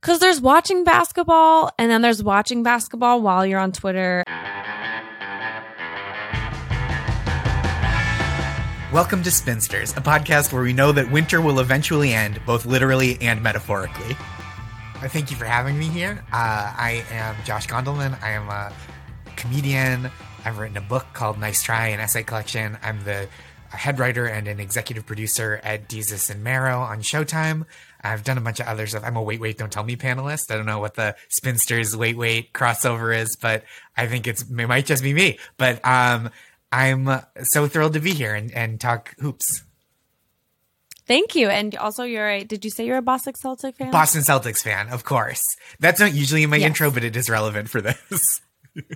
Because there's watching basketball, and then there's watching basketball while you're on Twitter. Welcome to Spinsters, a podcast where we know that winter will eventually end, both literally and metaphorically. Uh, Thank you for having me here. Uh, I am Josh Gondelman. I am a comedian. I've written a book called Nice Try, an essay collection. I'm the head writer and an executive producer at Desus and Mero on Showtime. I've done a bunch of other stuff. I'm a Wait Wait Don't Tell Me panelist. I don't know what the Spinsters Wait Wait crossover is, but I think it's it might just be me. But um, I'm so thrilled to be here and, and talk hoops. Thank you. And also, you're a, did you say you're a Boston Celtics fan? Boston Celtics fan, of course. That's not usually in my Yes. intro, but it is relevant for this.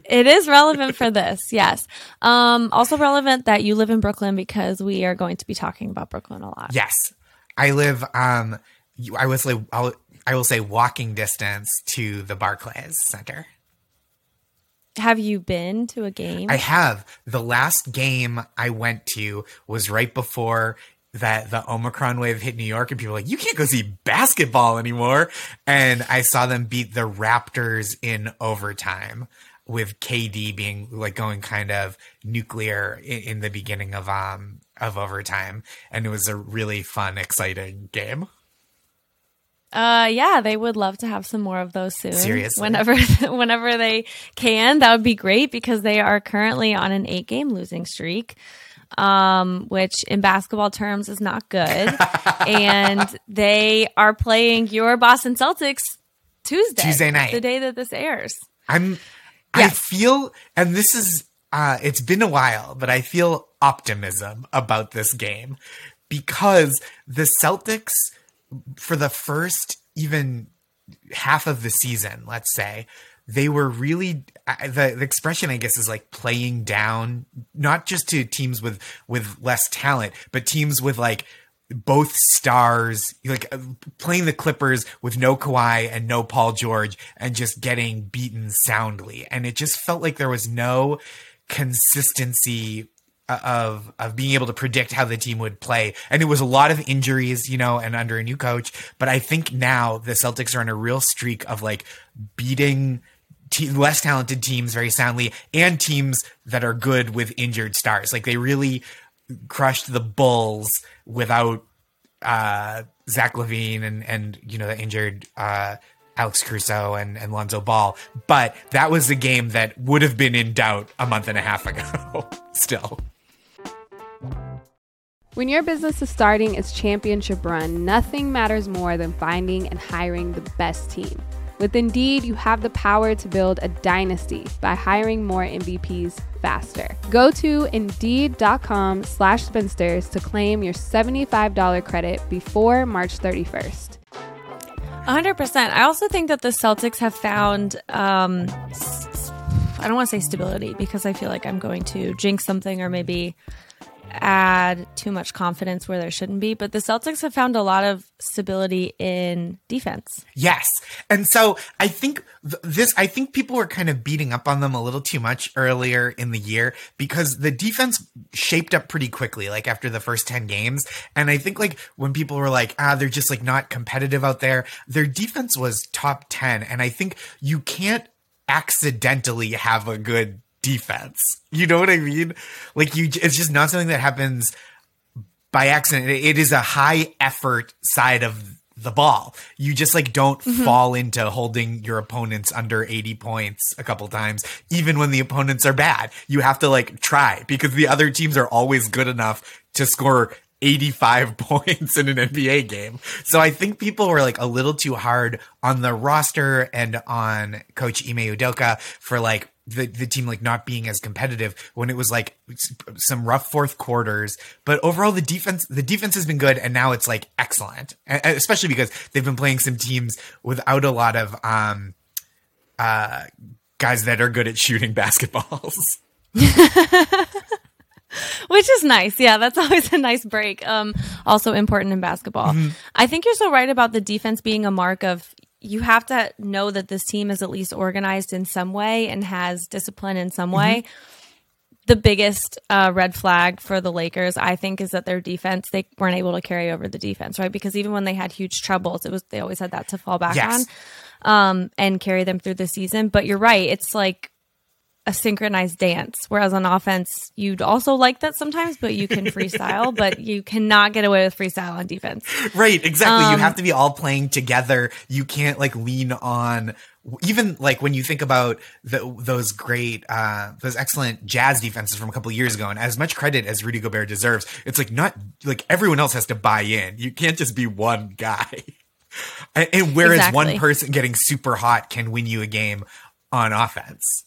It is relevant for this, yes. Um, also relevant that you live in Brooklyn because we are going to be talking about Brooklyn a lot. yes, I live. Um, I was like, I'll, I will say, walking distance to the Barclays Center. Have you been to a game? I have. The last game I went to was right before that the Omicron wave hit New York, and people were like, you can't go see basketball anymore. And I saw them beat the Raptors in overtime with KD being like going kind of nuclear in, in the beginning of um of overtime, and it was a really fun, exciting game. Uh, yeah, they would love to have some more of those soon. Seriously? whenever whenever they can, that would be great because they are currently on an eight game losing streak, um, which in basketball terms is not good. and they are playing your Boston Celtics Tuesday, Tuesday night. the day that this airs. I'm I feel and this is uh it's been a while, but I feel optimism about this game because the Celtics for the first even half of the season, let's say, they were really the, the expression I guess is like playing down not just to teams with with less talent, but teams with like both stars, like uh, playing the Clippers with no Kawhi and no Paul George, and just getting beaten soundly. And it just felt like there was no consistency of of being able to predict how the team would play. And it was a lot of injuries, you know, and under a new coach. But I think now the Celtics are on a real streak of like beating te- less talented teams very soundly and teams that are good with injured stars. Like they really crushed the Bulls without uh, Zach LaVine and and you know the injured uh, Alex Caruso and, and Lonzo Ball. But that was a game that would have been in doubt a month and a half ago. Still. When your business is starting its championship run, nothing matters more than finding and hiring the best team. With Indeed, you have the power to build a dynasty by hiring more MVPs faster. Go to Indeed.com slash spinsters to claim your $75 credit before March 31st. 100%. I also think that the Celtics have found, um, I don't want to say stability because I feel like I'm going to jinx something or maybe add too much confidence where there shouldn't be. But the Celtics have found a lot of stability in defense. Yes. And so I think th- this, I think people were kind of beating up on them a little too much earlier in the year because the defense shaped up pretty quickly, like after the first 10 games. And I think like when people were like, ah, they're just like not competitive out there, their defense was top 10. And I think you can't accidentally have a good defense. You know what I mean? Like you, it's just not something that happens by accident. It- It is a high effort side of the ball. You just like don't mm-hmm. fall into holding your opponents under 80 points a couple times, even when the opponents are bad. You have to like try because the other teams are always good enough to score 85 points in an NBA game. So I think people were like a little too hard on the roster and on coach Ime Udoka for like the, the team like not being as competitive when it was like some rough fourth quarters but overall the defense the defense has been good and now it's like excellent especially because they've been playing some teams without a lot of um uh guys that are good at shooting basketballs Which is nice. Yeah, that's always a nice break. Um, also important in basketball. I think you're so right about the defense being a mark of you have to know that this team is at least organized in some way and has discipline in some way. the biggest uh, red flag for the Lakers, I think, is that their defense they weren't able to carry over the defense, right? Because even when they had huge troubles, it was they always had that to fall back Yes. on um, and carry them through the season. But you're right; it's like a synchronized dance. Whereas on offense, you'd also like that sometimes, but you can freestyle, but you cannot get away with freestyle on defense. Right, exactly. Um, you have to be all playing together. You can't like lean on even like when you think about the, those great, uh, those excellent jazz defenses from a couple of years ago, and as much credit as Rudy Gobert deserves, it's like not like everyone else has to buy in. You can't just be one guy. And, and whereas one person getting super hot can win you a game on offense.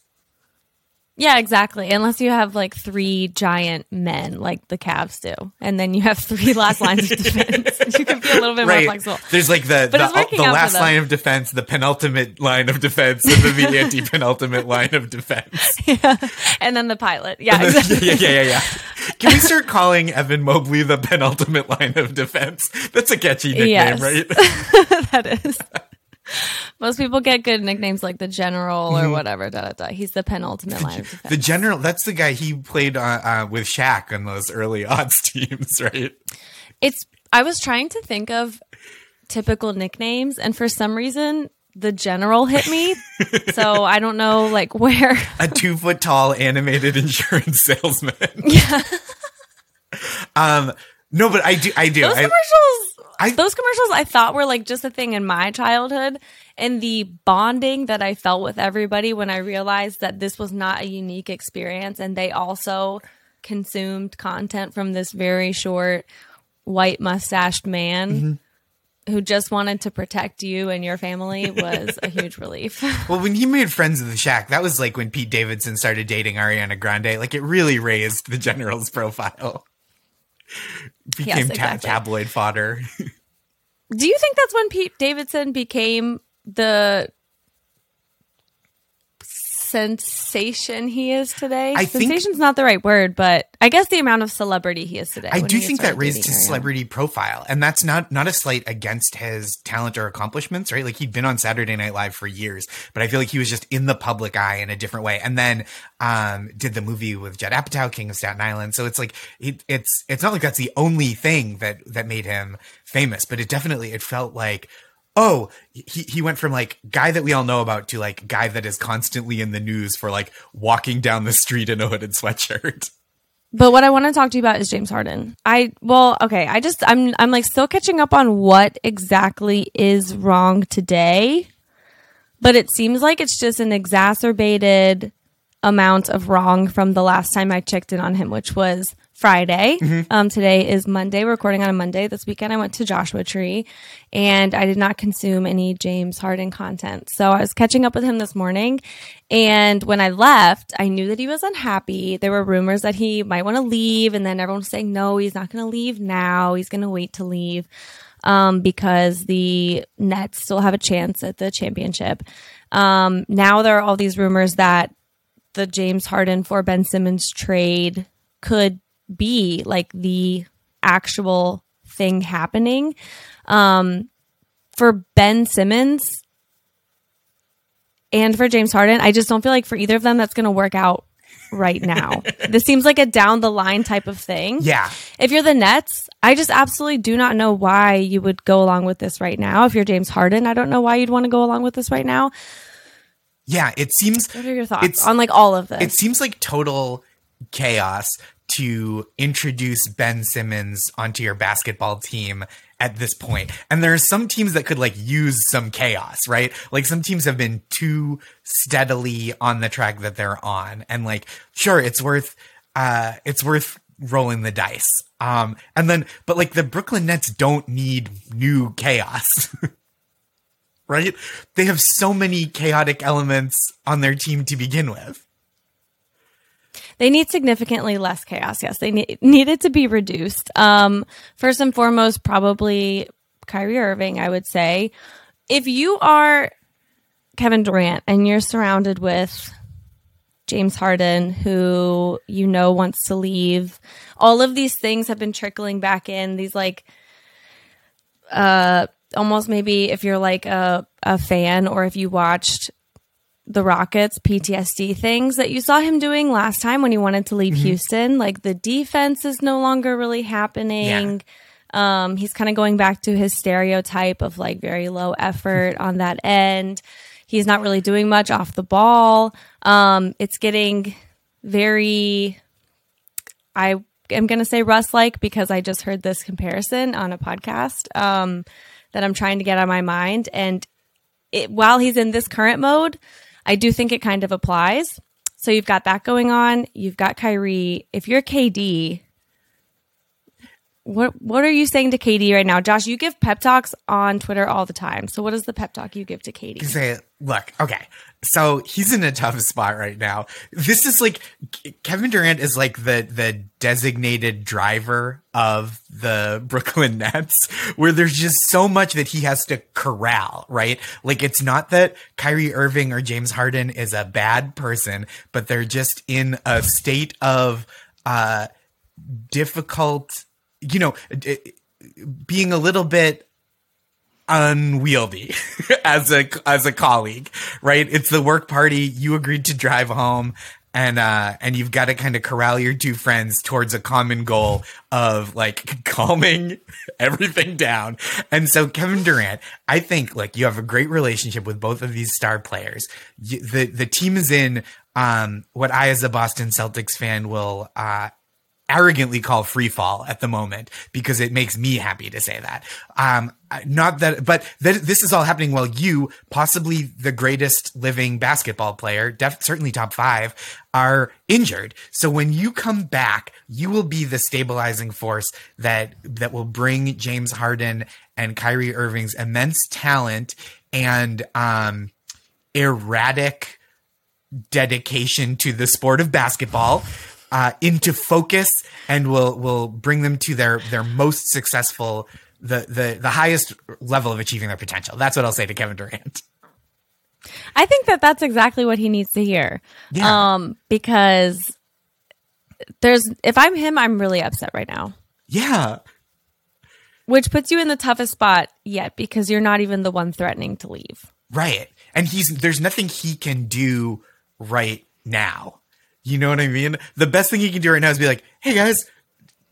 Yeah, exactly. Unless you have like three giant men like the Cavs do, and then you have three last lines of defense. you can be a little bit more flexible. There's like the But the, the last line of defense, the penultimate line of defense, and then the anti penultimate line of defense. Yeah. And then the pilot. Yeah, exactly. yeah, yeah, yeah, yeah. Can we start calling Evan Mobley the penultimate line of defense? That's a catchy nickname, Yes. right? that is. Most people get good nicknames like the General or whatever. Da, da, da. He's the penultimate line of defense. Mm-hmm. the general, that's the guy he played uh, uh, with Shaq on those early odds teams, right? It's. I was trying to think of typical nicknames, and for some reason, the General hit me. so I don't know, like where. A two foot tall animated insurance salesman. Yeah. um, no, but I do, I do. Those commercials, I- those commercials, I thought were like just a thing in my childhood, and the bonding that I felt with everybody when I realized that this was not a unique experience, and they also consumed content from this very short, white mustached man. Mm-hmm. Who just wanted to protect you and your family was a huge relief. Well, when he made friends with the Shaq, that was like when Pete Davidson started dating Ariana Grande. Like it really raised the general's profile. Became Yes, exactly. tabloid fodder. Do you think that's when Pete Davidson became the sensation he is today? I think- Sensation's not the right word, but I guess the amount of celebrity he is today. I do think that raised his celebrity profile, and that's not not a slight against his talent or accomplishments, right? Like he'd been on Saturday Night Live for years, but I feel like he was just in the public eye in a different way. And then um, did the movie with Judd Apatow, King of Staten Island. So it's like it, it's it's not like that's the only thing that that made him famous, but it definitely it felt like. Oh, he, he went from like guy that we all know about to like guy that is constantly in the news for like walking down the street in a hooded sweatshirt. But what I want to talk to you about is James Harden. I well, okay, I just I'm I'm like still catching up on what exactly is wrong today. But it seems like it's just an exacerbated amount of wrong from the last time I checked in on him, which was Friday. Um, today is Monday. We're recording on a Monday. This weekend I went to Joshua Tree and I did not consume any James Harden content. So I was catching up with him this morning. And when I left, I knew that he was unhappy. There were rumors that he might want to leave. And then everyone was saying, no, he's not going to leave now. He's going to wait to leave um, because the Nets still have a chance at the championship. Um, now there are all these rumors that the James Harden for Ben Simmons trade could be like the actual thing happening. Um, for Ben Simmons and for James Harden, I just don't feel like for either of them that's going to work out right now. this seems like a down the line type of thing. Yeah. If you're the Nets, I just absolutely do not know why you would go along with this right now. If you're James Harden, I don't know why you'd want to go along with this right now. Yeah. It seems What are your thoughts It's- on like all of this? it seems like total chaos to introduce Ben Simmons onto your basketball team at this point. And there are some teams that could like use some chaos, right? Like some teams have been too steadily on the track that they're on. And like, sure, it's worth uh it's worth rolling the dice. Um and then but like the Brooklyn Nets don't need new chaos. right? They have so many chaotic elements on their team to begin with. They need significantly less chaos. Yes, they need, need it to be reduced. Um, first and foremost, probably Kyrie Irving, I would say. If you are Kevin Durant and you're surrounded with James Harden, who you know wants to leave, all of these things have been trickling back in. These like, uh, almost maybe if you're like a, a fan or if you watched the Rockets PTSD things that you saw him doing last time when he wanted to leave Mm-hmm. Houston. Like the defense is no longer really happening. Um, he's kind of going back to his stereotype of like very low effort on that end. He's not really doing much off the ball. Um, it's getting very, I am going to say Russ like because I just heard this comparison on a podcast um, that I'm trying to get out of my mind. And it, while he's in this current mode, I do think it kind of applies. So you've got that going on. You've got Kyrie. If you're KD, what what are you saying to KD right now, Josh? You give pep talks on Twitter all the time. So what is the pep talk you give to KD? say, look, okay. So he's in a tough spot right now. This is like Kevin Durant is like the the designated driver of the Brooklyn Nets, where there's just so much that he has to corral, right? Like it's not that Kyrie Irving or James Harden is a bad person, but they're just in a state of uh difficult, you know, being a little bit unwieldy as a as a colleague, right? It's the work party. You agreed to drive home, and uh, and you've got to kind of corral your two friends towards a common goal of like calming everything down. And so Kevin Durant, I think like you have a great relationship with both of these star players. You, the the team is in um, what I, as a Boston Celtics fan, will uh, arrogantly call free fall at the moment because it makes me happy to say that. Um, not that, but th- this is all happening while you, possibly the greatest living basketball player, def- certainly top five, are injured. So when you come back, you will be the stabilizing force that that will bring James Harden and Kyrie Irving's immense talent and um, erratic dedication to the sport of basketball uh, into focus and will will bring them to their their most successful the the the highest level of achieving their potential. That's what I'll say to Kevin Durant. I think that that's exactly what he needs to hear. Yeah. Um, because there's if I'm him, I'm really upset right now. Yeah. Which puts you in the toughest spot yet because you're not even the one threatening to leave. Right. And he's there's nothing he can do right now. You know what I mean? The best thing he can do right now is be like, "Hey guys,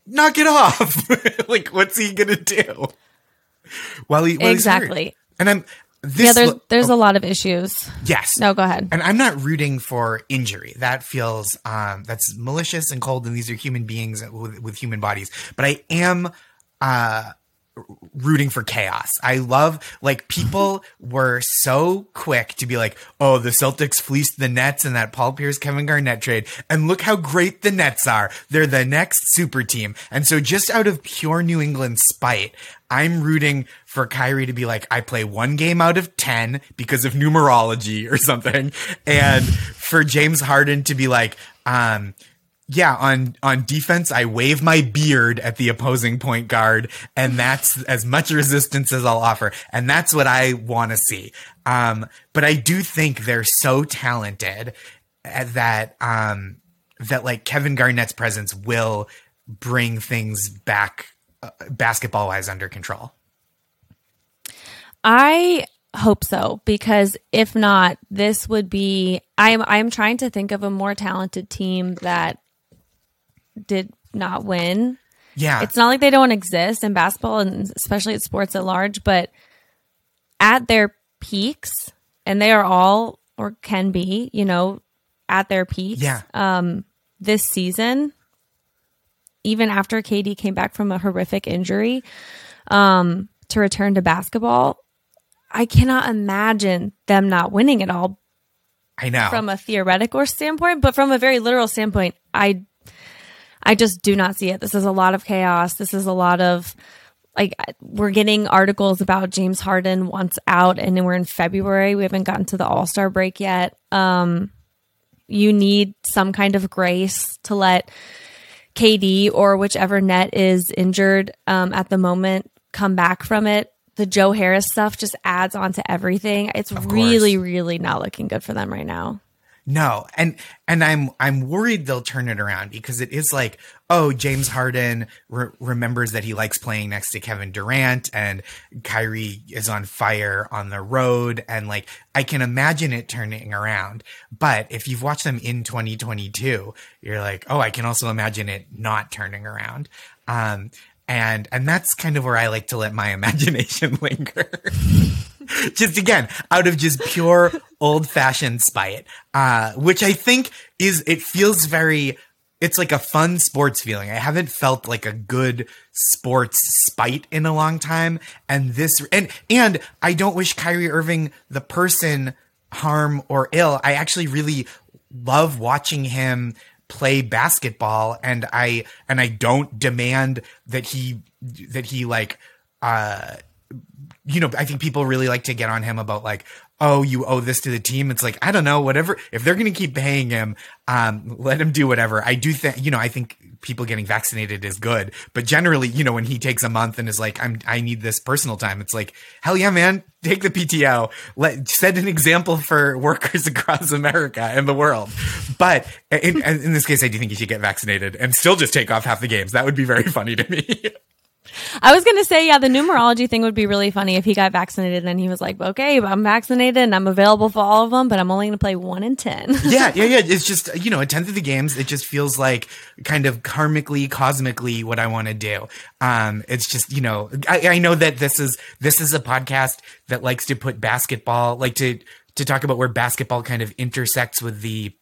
knock it off." like what's he to do? While he while. Exactly. And I'm this Yeah, there's lo- there's a lot of issues. yes. No, go ahead. And I'm not rooting for injury. That feels um, that's malicious and cold, and these are human beings with, with human bodies. But I am uh, rooting for chaos. I love like people were so quick to be like, "Oh, the Celtics fleeced the Nets in that Paul Pierce Kevin Garnett trade, and look how great the Nets are. They're the next super team." And so, just out of pure New England spite, I'm rooting for Kyrie to be like, I play one game out of 10 because of numerology or something. And for James Harden to be like, um, yeah, on, on defense, I wave my beard at the opposing point guard, and that's as much resistance as I'll offer. And that's what I want to see. Um, but I do think they're so talented uh, that, um, that like Kevin Garnett's presence will bring things back uh, basketball wise under control. I hope so because if not, this would be. I'm I'm trying to think of a more talented team that did not win. Yeah. It's not like they don't exist in basketball and especially at sports at large, but at their peaks, and they are all or can be, you know, at their peaks. yeah. Um, this season, even after KD came back from a horrific injury, um, to return to basketball, I cannot imagine them not winning it all I know. from a theoretical standpoint, but from a very literal standpoint, I I just do not see it. This is a lot of chaos. This is a lot of like we're getting articles about James Harden wants out and then we're in February. We haven't gotten to the All-Star break yet. Um you need some kind of grace to let KD or whichever net is injured um, at the moment come back from it. The Joe Harris stuff just adds on to everything. It's really, really not looking good for them right now. No, and and I'm I'm worried they'll turn it around because it is like, oh, James Harden re- remembers that he likes playing next to Kevin Durant, and Kyrie is on fire on the road, and like I can imagine it turning around. But if you've watched them in 2022, you're like, oh, I can also imagine it not turning around. Um, and and that's kind of where I like to let my imagination linger. just again, out of just pure old fashioned spite, uh, which I think is, it feels very, it's like a fun sports feeling. I haven't felt like a good sports spite in a long time. And this, and, and I don't wish Kyrie Irving, the person, harm or ill. I actually really love watching him play basketball and I, and I don't demand that he, that he like, uh, you know, I think people really like to get on him about like, oh, you owe this to the team. It's like, I don't know, whatever. If they're going to keep paying him, um, let him do whatever. I do think, you know, I think people getting vaccinated is good, but generally, you know, when he takes a month and is like, I'm, I need this personal time. It's like, hell yeah, man, take the PTO. Let set an example for workers across America and the world. But in, in this case, I do think he should get vaccinated and still just take off half the games. That would be very funny to me. I was going to say, yeah, the numerology thing would be really funny if he got vaccinated and he was like, okay, I'm vaccinated and I'm available for all of them, but I'm only going to play one in 10. yeah, yeah, yeah. It's just, you know, a tenth of the games, it just feels like kind of karmically, cosmically what I want to do. Um, it's just, you know, I, I know that this is, this is a podcast that likes to put basketball, like to, to talk about where basketball kind of intersects with the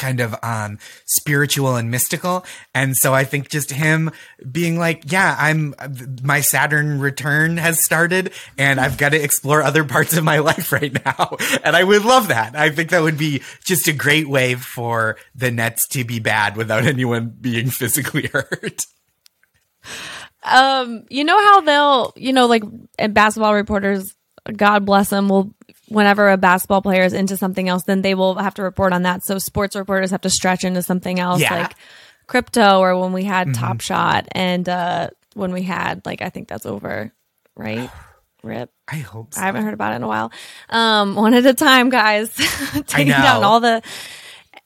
kind of um spiritual and mystical. And so i think just him being like yeah i'm my saturn return has started and i've got to explore other parts of my life right now. And i would love that. I think that would be just a great way for the nets to be bad without anyone being physically hurt. Um you know how they'll you know like basketball reporters god bless them will whenever a basketball player is into something else, then they will have to report on that. So sports reporters have to stretch into something else, Yeah. like crypto, or when we had Top Shot, and uh, when we had like I think that's over, right? Rip. i hope so I haven't heard about it in a while. Um, one at a time, guys. Taking know. down all the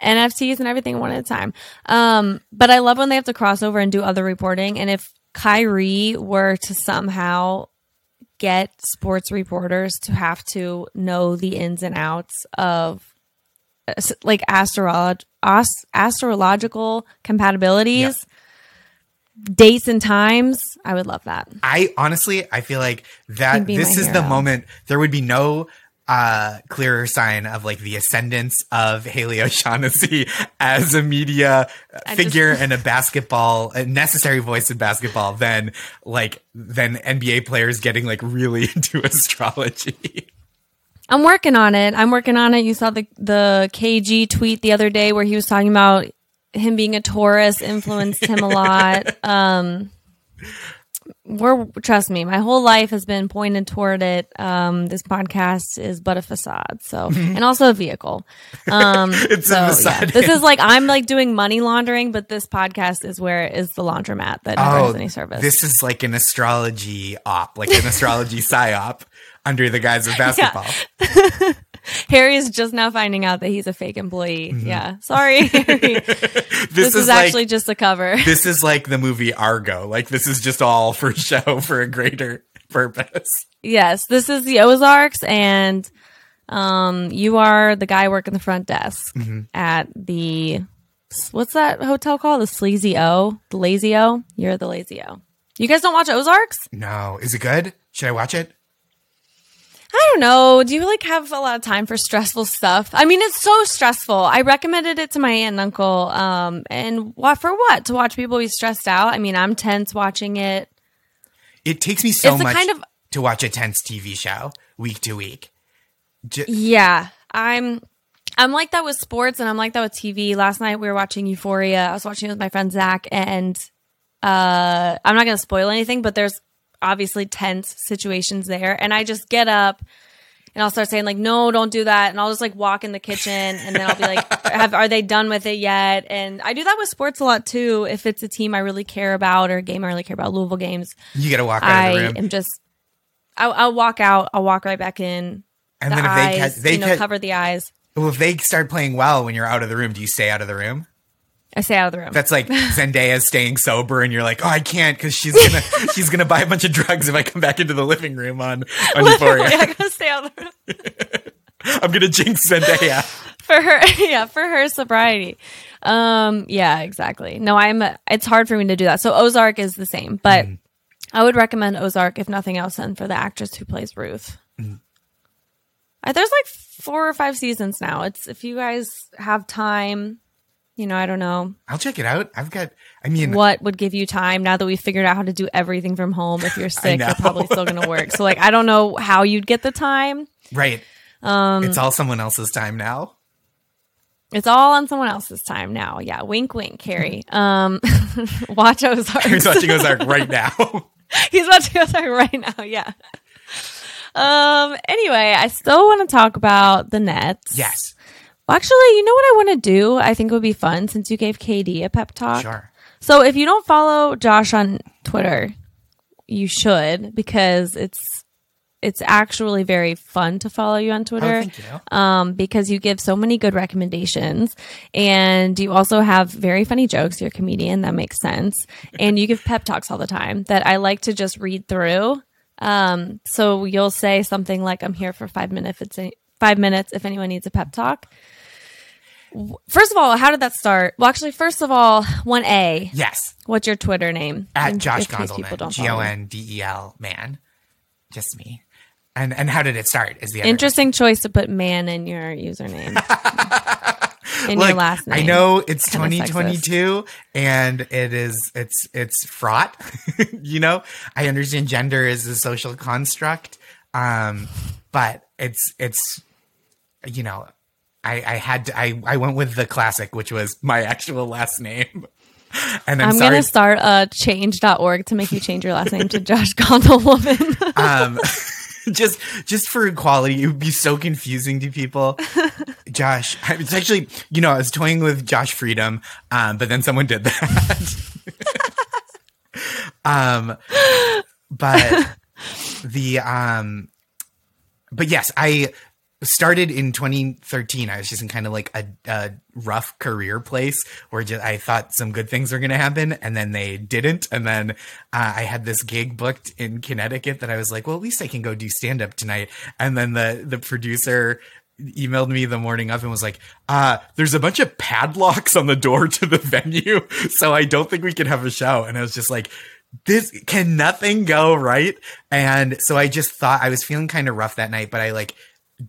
NFTs and everything one at a time. Um, but I love when they have to cross over and do other reporting. And if Kyrie were to somehow get sports reporters to have to know the ins and outs of like astrolog- as- astrological compatibilities, dates and times, I would love that. I honestly, I feel like that this is the moment there would be no uh clearer sign of like the ascendance of Haley O'Shaughnessy as a media I figure and a basketball a necessary voice in basketball than like than NBA players getting like really into astrology. I'm working on it. I'm working on it. You saw the the KG tweet the other day where he was talking about him being a Taurus influenced him a lot. Um, we're trust me, my whole life has been pointed toward it. Um, this podcast is but a facade, so and also a vehicle. Um, It's so a yeah, facade. this is like I'm like doing money laundering, but this podcast is where is the laundromat that never has any service. Oh, this is like an astrology op, like an astrology psyop under the guise of basketball. Harry is just now finding out that he's a fake employee. Yeah, sorry, Harry. This, this, is, like, actually just a cover. this is like the movie Argo. Like this is just all for show for a greater purpose. yes, this is the Ozarks, and um, you are the guy working the front desk Mm-hmm. at the what's that hotel called? The Sleazy O, the Lazy O. You're the Lazy O. You guys don't watch Ozarks? No, is it good? Should I watch it? I don't know. Do you like have a lot of time for stressful stuff? I mean, it's so stressful. I recommended it to my aunt and uncle. Um, and what for what? To watch people be stressed out. I mean, I'm tense watching it. It takes me so much kind of- to watch a tense TV show week to week. J- Yeah, I'm. I'm like that with sports, and I'm like that with TV. Last night we were watching Euphoria. I was watching it with my friend Zach, and uh, I'm not going to spoil anything, but there's obviously tense situations there, and I just get up and I'll start saying like, "No, don't do that," and I'll just like walk in the kitchen, and then I'll be like, "Have are they done with it yet?" And I do that with sports a lot too. If it's a team I really care about or a game I really care about, Louisville games, You got to walk out I of the room, am just. I'll, I'll walk out. I'll walk right back in and the then if eyes, they catch, they you know, catch, cover the eyes. Well, if they start playing well when you're out of the room, do you stay out of the room? I stay out of the room. That's like Zendaya staying sober, and you're like, oh, I can't because she's gonna she's gonna buy a bunch of drugs if I come back into the living room on on Literally, Euphoria. I gotta stay out of the room I'm gonna jinx Zendaya. for her. Yeah, for her sobriety. Um, yeah, exactly. No, I'm. It's hard for me to do that. So Ozark is the same, but I would recommend Ozark if nothing else, and for the actress who plays Ruth. Uh, There's like four or five seasons now. It's if you guys have time. You know, I don't know I'll check it out. I've got. I mean, what would give you time now that we figured out how to do everything from home. If you're sick, you're probably still going to work. So, like, I don't know how you'd get the time. right. Um, it's all someone else's time now. It's all on someone else's time now. Yeah, wink, wink, Carrie. Um, watch Ozark. He's watching Ozark right now. He's watching Ozark right now. Yeah. Um. Anyway, I still want to talk about the Nets. yes. Well, actually, you know what I want to do? I think it would be fun since you gave KD a pep talk. Sure. So if you don't follow Josh on Twitter, you should because it's it's actually very fun to follow you on Twitter. Oh, thank you. Um, because you give so many good recommendations and you also have very funny jokes. You're a comedian. That makes sense. And you give pep talks all the time that I like to just read through. Um, so you'll say something like, I'm here for five minutes. If it's five minutes. If anyone needs a pep talk. First of all, how did that start? Well, actually, first of all, one A. Yes. What's your Twitter name? At Josh in case people Gondelman. don't G O. N D E L man. Just me. And and how did it start? Is the other Interesting choice to put man in your username. in Look, your last name. I know it's Kinda 2022 and it is it's it's fraught. you know, I understand gender is a social construct, um, but it's it's you know, I I had to, I I went with the classic, which was my actual last name. And I'm, I'm sorry. going to start a change.org to make you change your last name to Josh Gondelwoman. um just just for equality it would be so confusing to people josh it's actually you know i was toying with josh freedom um but then someone did that um but the um but yes i started in 2013 i was just in kind of like a, a rough career place where just, i thought some good things were going to happen and then they didn't. And then uh, i had this gig booked in connecticut that i was like well at least i can go do stand up tonight. And then the the producer emailed me the morning of and was like uh there's a bunch of padlocks on the door to the venue so i don't think we can have a show. And i was just like this can nothing go right? And so i just thought i was feeling kind of rough that night but i like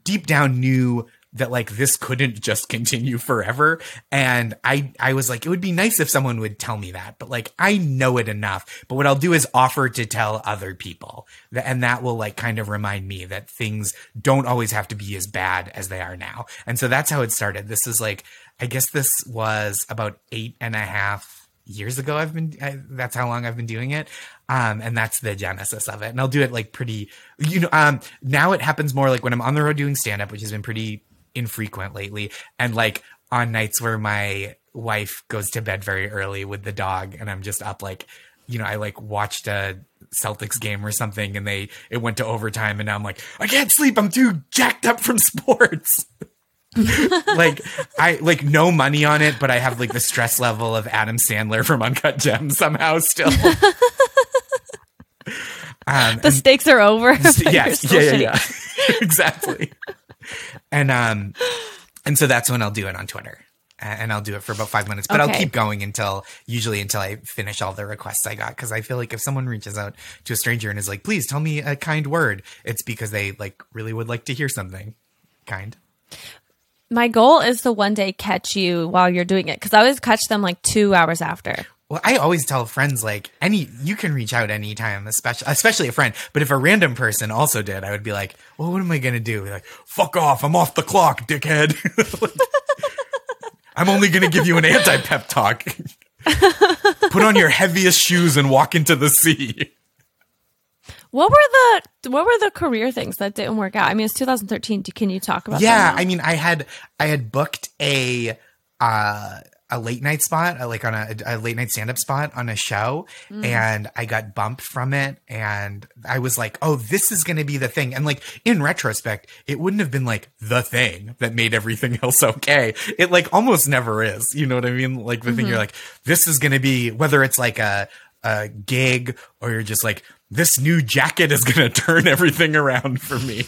deep down knew that like this couldn't just continue forever. And i i was like it would be nice if someone would tell me that but like i know it enough. But what i'll do is offer to tell other people. And that will like kind of remind me that things don't always have to be as bad as they are now. And so that's how it started. This is like i guess this was about eight and a half years ago i've been I, that's how long i've been doing it. Um and that's the genesis of it. And i'll do it like pretty you know um now it happens more like when i'm on the road doing stand up which has been pretty infrequent lately and like on nights where my wife goes to bed very early with the dog and i'm just up like you know i like watched a celtics game or something and they it went to overtime and now i'm like i can't sleep. I'm too jacked up from sports like I like no money on it, but I have like the stress level of Adam Sandler from Uncut Gems somehow still. um, the stakes are over. yes, still yeah, yeah, yeah, exactly. And um, and so that's when I'll do it on Twitter, and I'll do it for about five minutes, but I'll keep going until usually until I finish all the requests I got because I feel like if someone reaches out to a stranger and is like, "Please tell me a kind word," it's because they like really would like to hear something kind. My goal is to one day catch you while you're doing it because I always catch them like two hours after. Well, I always tell friends like any you can reach out anytime, especially especially a friend. But if a random person also did, I would be like, "Well, what am I gonna do?" Like, "Fuck off! I'm off the clock, dickhead." Like, I'm only gonna give you an anti pep talk. Put on your heaviest shoes and walk into the sea. What were the what were the career things that didn't work out? I mean, it's 2013. Can you talk about? yeah i mean i had i had booked a uh a late night spot, uh, like on a, a late night stand up spot on a show, and I got bumped from it, and I was like, "Oh, this is going to be the thing." And like in retrospect, it wouldn't have been like the thing that made everything else okay. It like almost never is. You know what I mean? Like the thing you're like, "This is going to be," whether it's like a a gig or you're just like, "This new jacket is going to turn everything around for me."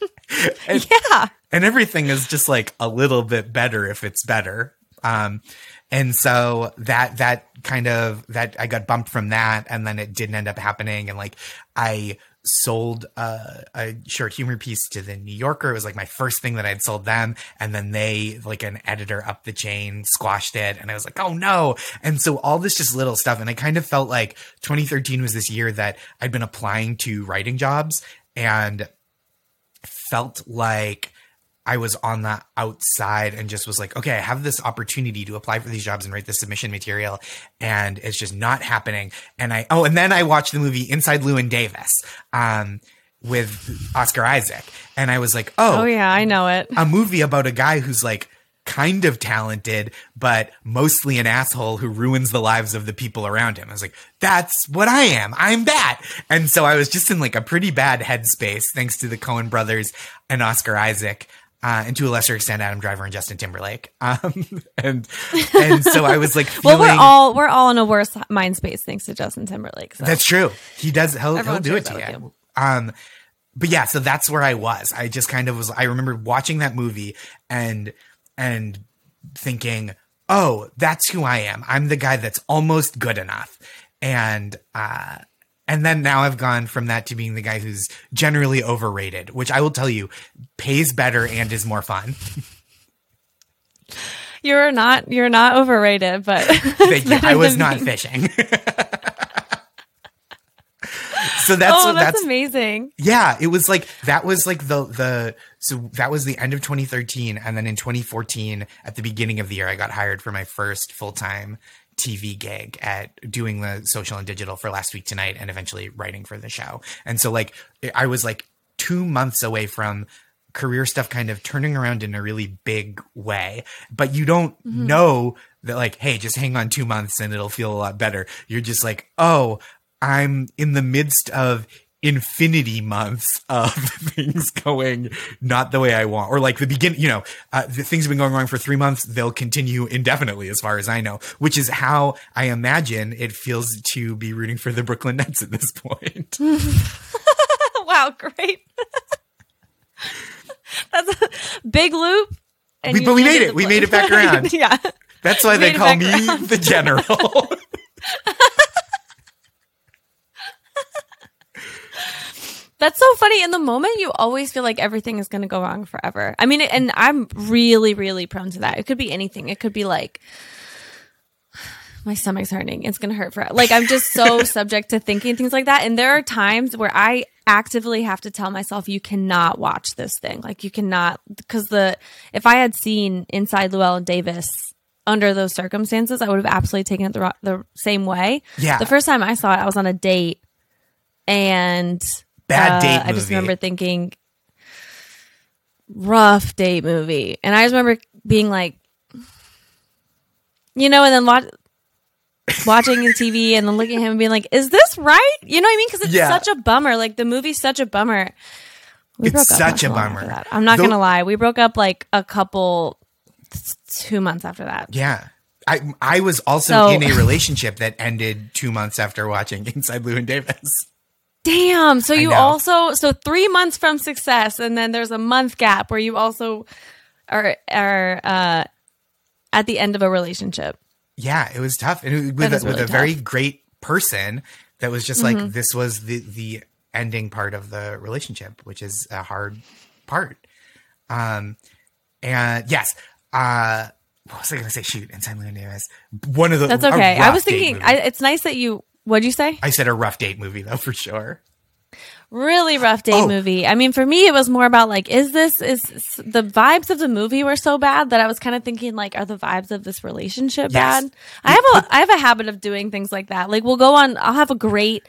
and, Yeah. and everything is just like a little bit better if it's better. Um, and so that that kind of that I got bumped from that, and then it didn't end up happening. And like I sold uh, a short humor piece to the New Yorker. It was like my first thing that I'd sold them, and then they like an editor up the chain squashed it, and I was like, oh no! And so all this just little stuff, and I kind of felt like 2013 was this year that I'd been applying to writing jobs and felt like I was on the outside and just was like, okay, I have this opportunity to apply for these jobs and write the submission material, and it's just not happening. And I oh, and then I watched the movie Inside Llewyn Davis, um, with Oscar Isaac, and I was like, oh, Oh yeah, I know it. a movie about a guy who's like kind of talented, but mostly an asshole who ruins the lives of the people around him. I was like, that's what I am. I'm that. And so I was just in like a pretty bad headspace thanks to the Coen brothers and Oscar Isaac. Uh, and to a lesser extent, Adam Driver and Justin Timberlake. Um, and and so I was like, Well, we're all we're all in a worse mind space thanks to Justin Timberlake. So. That's true. He does. He'll, he'll do it to you. Um, but yeah, so that's where I was. I just kind of was. I remember watching that movie and and thinking, oh, that's who I am. I'm the guy that's almost good enough. And uh, and then now I've gone from that to being the guy who's generally overrated, which I will tell you pays better and is more fun. You're not you're not overrated, but Thank you. I was not fishing. so that's oh, that's, that's amazing. yeah it was like that was like the the so that was the end of 2013 and then in 2014 at the beginning of the year i got hired for my first full-time tv gig at doing the social and digital for last week tonight and eventually writing for the show. And so like i was like two months away from career stuff kind of turning around in a really big way. But you don't mm-hmm. know that like hey just hang on two months and it'll feel a lot better. You're just like oh i'm in the midst of infinity months of things going not the way I want, or like the begin, you know, uh, the things have been going wrong for three months. They'll continue indefinitely, as far as I know, which is how I imagine it feels to be rooting for the Brooklyn Nets at this point. wow, great. that's a big loop. We- but we made it. We made it back around. yeah. That's why they call me the general. That's so funny. In the moment, you always feel like everything is going to go wrong forever. I mean, and I'm really, really prone to that. It could be anything. It could be like, my stomach's hurting. It's going to hurt for like I'm just so subject to thinking things like that. And there are times where I actively have to tell myself you cannot watch this thing. Like you cannot because the if I had seen Inside Llewellyn Davis under those circumstances, I would have absolutely taken it the the same way. Yeah. The first time I saw it, I was on a date and Bad uh, date I just remember thinking rough date movie. And I just remember being like you know, and then watch, watching the TV and then looking at him and being like, "Is this right?" You know what I mean? Because it's Yeah. such a bummer. Like the movie's such a bummer. We It's such a bummer. I'm not Though- gonna lie. We broke up like a couple, two months after that. yeah. I I was also So- in a relationship that ended two months after watching Inside Llewyn Davis. Damn. So you also so three months from success, and then there's a month gap where you also are are uh, at the end of a relationship. yeah, it was tough, and it- with a, with really a very great person that was just like this was the the ending part of the relationship, which is a hard part. Um, and yes, uh, what was I going to say? Shoot, and Llewyn Davis, one of the That's okay. I was thinking. I, it's nice that you. What'd you say? I said a rough date movie though for sure. really rough date Oh. movie. I mean, for me, it was more about like, is this is the vibes of the movie were so bad that I was kind of thinking like, are the vibes of this relationship Yes. bad? I have a I have a habit of doing things like that. Like, we'll go on. I'll have a great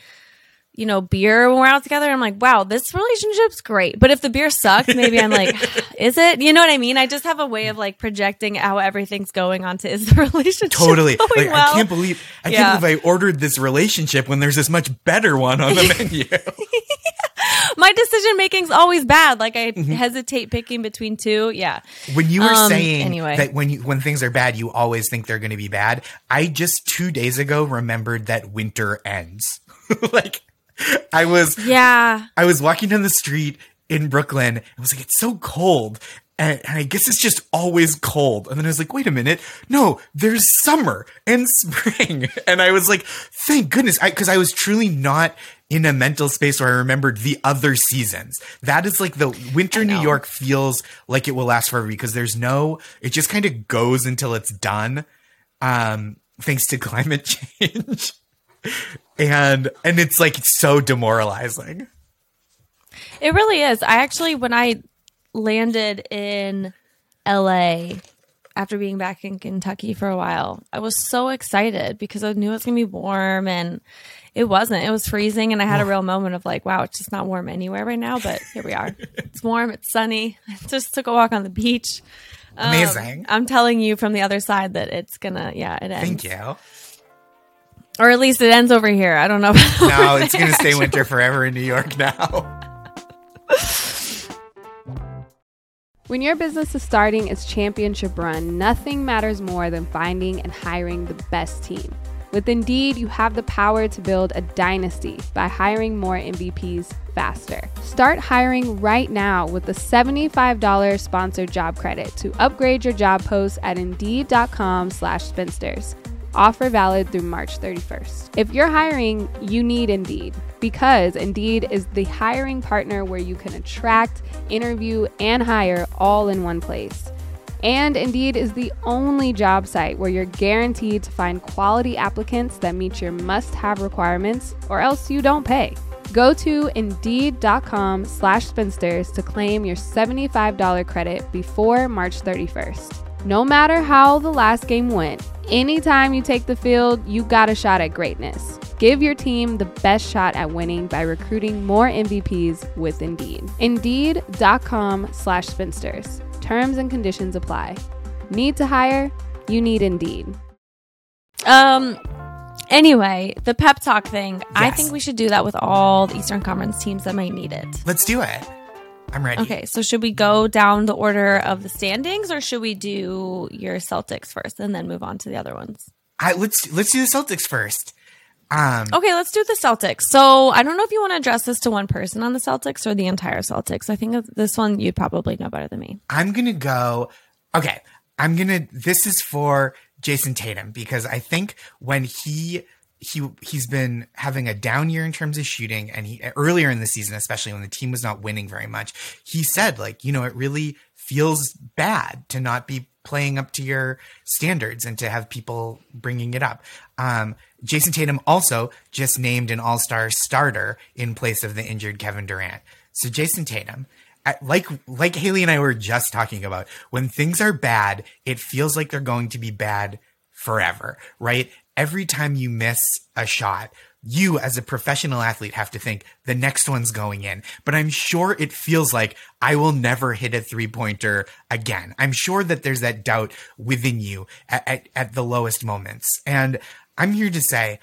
you know, beer when we're out together. I'm like, wow, this relationship's great. But if the beer sucks, maybe I'm like, is it? You know what I mean? I just have a way of like projecting how everything's going onto is the relationship Totally. Like well? I can't believe I Yeah. can't believe I ordered this relationship when there's this much better one on the menu. My decision making's always bad. Like I Mm-hmm. hesitate picking between two. Yeah. When you were Um, saying anyway. that when you when things are bad, you always think they're going to be bad. I just two days ago remembered that winter ends. like I was Yeah. I was walking down the street in Brooklyn. I was like, it's so cold. And, and I guess it's just always cold. And then I was like, wait a minute. No, there's summer and spring. And I was like, thank goodness. I, cause I was truly not in a mental space where I remembered the other seasons. That is like the winter New. York feels like it will last forever because there's no, it just kind of goes until it's done. Um, thanks to climate change. And, and it's like so demoralizing. It really is. I actually, when I landed in LA after being back in Kentucky for a while, I was so excited because I knew it was going to be warm and it wasn't. It was freezing. And I had a real moment of like, wow, it's just not warm anywhere right now. But here we are. it's warm. It's sunny. I just took a walk on the beach. Um, Amazing. I'm telling you from the other side that it's gonna, yeah, it ends. Thank you. Or at least it ends over here. I don't know. about No, it's going to stay actually. winter forever in New York now. When your business is starting its championship run, nothing matters more than finding and hiring the best team. With Indeed, you have the power to build a dynasty by hiring more MVPs faster. Start hiring right now with the $75 sponsored job credit to upgrade your job post at Indeed.com slash spinsters. Offer valid through March 31st. If you're hiring, you need Indeed because Indeed is the hiring partner where you can attract, interview, and hire all in one place. And Indeed is the only job site where you're guaranteed to find quality applicants that meet your must have requirements or else you don't pay. Go to indeed.com slash spinsters to claim your $75 credit before March 31st. No matter how the last game went, anytime you take the field, you got a shot at greatness. Give your team the best shot at winning by recruiting more MVPs with Indeed. Indeed.com slash spinsters. Terms and conditions apply. Need to hire? You need Indeed. Um. Anyway, the pep talk thing. I think we should do that with all the Eastern Conference teams that might need it. Let's do it. I'm ready. Okay, so should we go down the order of the standings, or should we do your Celtics first and then move on to the other ones? I, let's let's do the Celtics first. Um, Okay, let's do the Celtics. So I don't know if you want to address this to one person on the Celtics or the entire Celtics. I think this one you'd probably know better than me. I'm gonna go. Okay, I'm gonna. This is for Jayson Tatum because I think when he he he's been having a down year in terms of shooting, and he earlier in the season, especially when the team was not winning very much, he said like, you know, it really feels bad to not be playing up to your standards and to have people bringing it up. Um, Jayson Tatum also just named an All Star starter in place of the injured Kevin Durant. So Jayson Tatum, like like Haley and I were just talking about, when things are bad, it feels like they're going to be bad forever, right? Every time you miss a shot, you as a professional athlete have to think the next one's going in. But I'm sure it feels like I will never hit a three pointer again. I'm sure that there's that doubt within you at, at, at the lowest moments. And I'm here to say,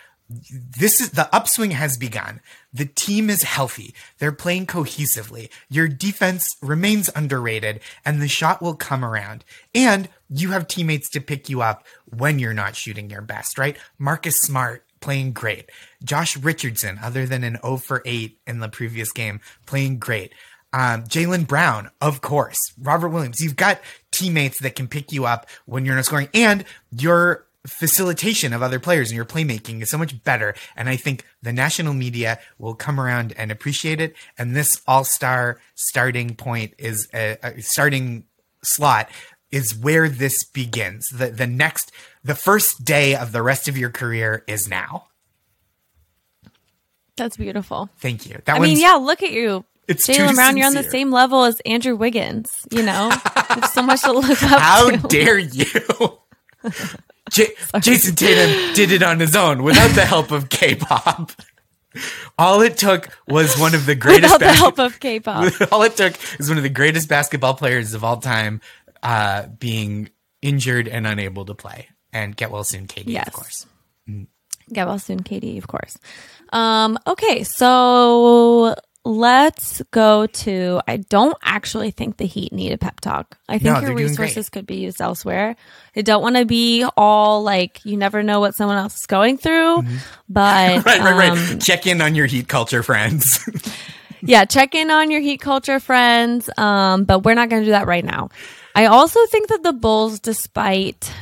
this is the upswing has begun. The team is healthy. They're playing cohesively. Your defense remains underrated and the shot will come around. And you have teammates to pick you up when you're not shooting your best, right? Marcus Smart playing great. Josh Richardson, other than an 0 for 8 in the previous game, playing great. Um, Jaylen Brown, of course. Robert Williams. You've got teammates that can pick you up when you're not scoring, and your facilitation of other players and your playmaking is so much better. And I think the national media will come around and appreciate it. And this all star starting point is a, a starting slot is where this begins. The, the next, the first day of the rest of your career is now. That's beautiful. Thank you. That I mean, yeah, look at you. It's Jaylen Brown, you're on the same level as Andrew Wiggins. You know, you so much to look up How to. dare you? J- Jayson Tatum did it on his own without the help of K-pop. All it took was one of the greatest. Without the bas- help of K-pop. all it took is one of the greatest basketball players of all time uh, being injured and unable to play, and get well soon, KD, Yes. of course. Get well soon, KD, of course. Um, okay, so let's go to. I don't actually think the Heat need a pep talk. I think No, your resources could be used elsewhere. I don't want to be all like you never know what someone else is going through, but Right, right, right. um, Check in on your heat culture friends. yeah, check in on your Heat culture friends. Um, but we're not going to do that right now. I also think that the Bulls, despite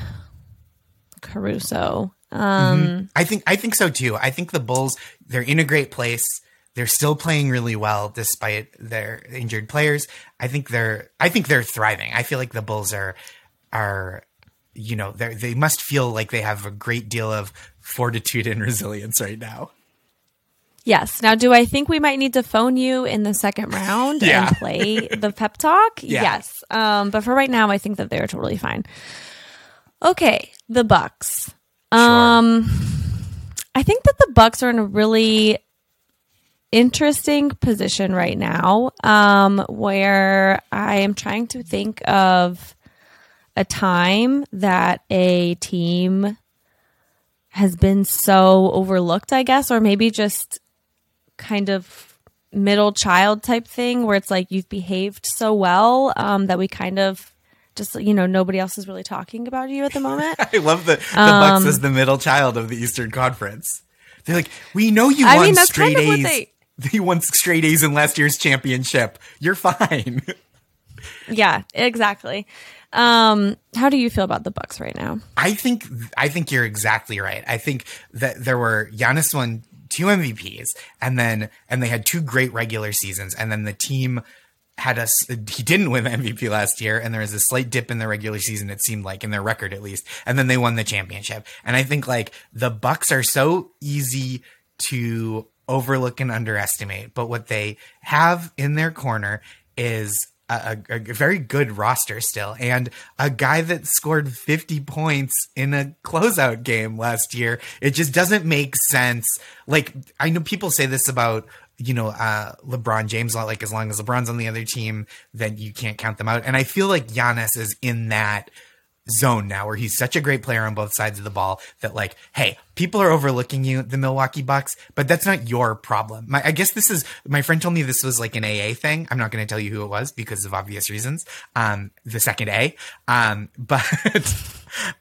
Caruso, um, I think I think so too. I think the Bulls they're in a great place. They're still playing really well despite their injured players. I think they're I think they're thriving. I feel like the Bulls are are you know, they they must feel like they have a great deal of fortitude and resilience right now. Yes. Now, do I think we might need to phone you in the second round Yeah. and play the pep talk? Yeah. Yes. Um, but for right now, I think that they're totally fine. Okay, the Bucks. Um, I think that the Bucks are in a really interesting position right now, um, where I am trying to think of a time that a team has been so overlooked, I guess, or maybe just kind of middle child type thing where it's like you've behaved so well um, that we kind of just you know nobody else is really talking about you at the moment. I love the the Um, Bucks as the middle child of the Eastern Conference. They're like, we know you I won mean, that's straight kind of what A's. they- You won straight A's in last year's championship. You're fine. yeah, exactly. Um, how do you feel about the Bucks right now? I think I think you're exactly right. I think that there were Giannis won two MVPs, and then and they had two great regular seasons, and then the team had us. He didn't win the MVP last year, and there was a slight dip in the regular season. It seemed like in their record at least, and then they won the championship. And I think like the Bucks are so easy to overlook and underestimate, but what they have in their corner is a, a, very good roster still, and a guy that scored 50 points in a closeout game last year. It just doesn't make sense. Like, I know people say this about, you know, uh, LeBron James, like, as long as LeBron's on the other team, then you can't count them out. And I feel like Giannis is in that zone now where he's such a great player on both sides of the ball that like hey people are overlooking you the milwaukee bucks but that's not your problem. My, i guess this is my friend told me this was like an aa thing. I'm not going to tell you who it was because of obvious reasons. Um the second a. Um but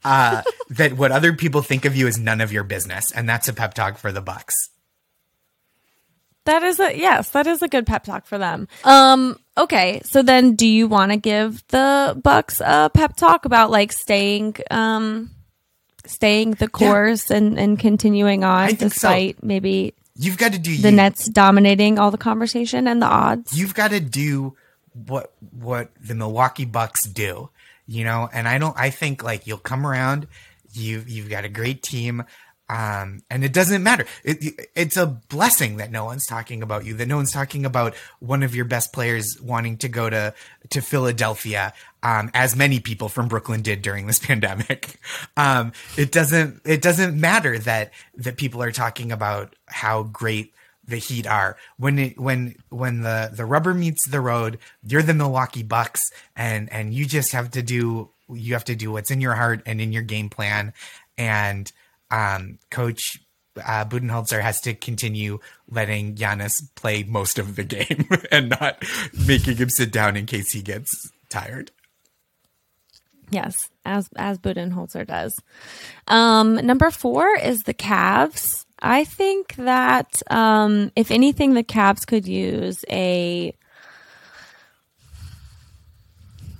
uh that what other people think of you is none of your business and that's a pep talk for the bucks. That is a yes, that is a good pep talk for them. Um, okay, so then do you want to give the Bucks a pep talk about like staying um staying the course and and continuing on think so. maybe you've got to do the you. Nets dominating all the conversation and the odds? you've got to do what what the Milwaukee Bucks do, you know. And I don't. I think like you'll come around. You you've got a great team, um, and it doesn't matter. It, it's a blessing that no one's talking about you. That no one's talking about one of your best players wanting to go to to Philadelphia, um, as many people from Brooklyn did during this pandemic. Um, it doesn't it doesn't matter that that people are talking about how great the Heat are. When it when when the the rubber meets the road, you're the Milwaukee Bucks, and and you just have to do you have to do what's in your heart and in your game plan. And um, Coach uh, Budenholzer has to continue letting Giannis play most of the game and not making him sit down in case he gets tired. Yes, as as Budenholzer does. Um, number four is the Cavs. I think that um, if anything, the Cavs could use a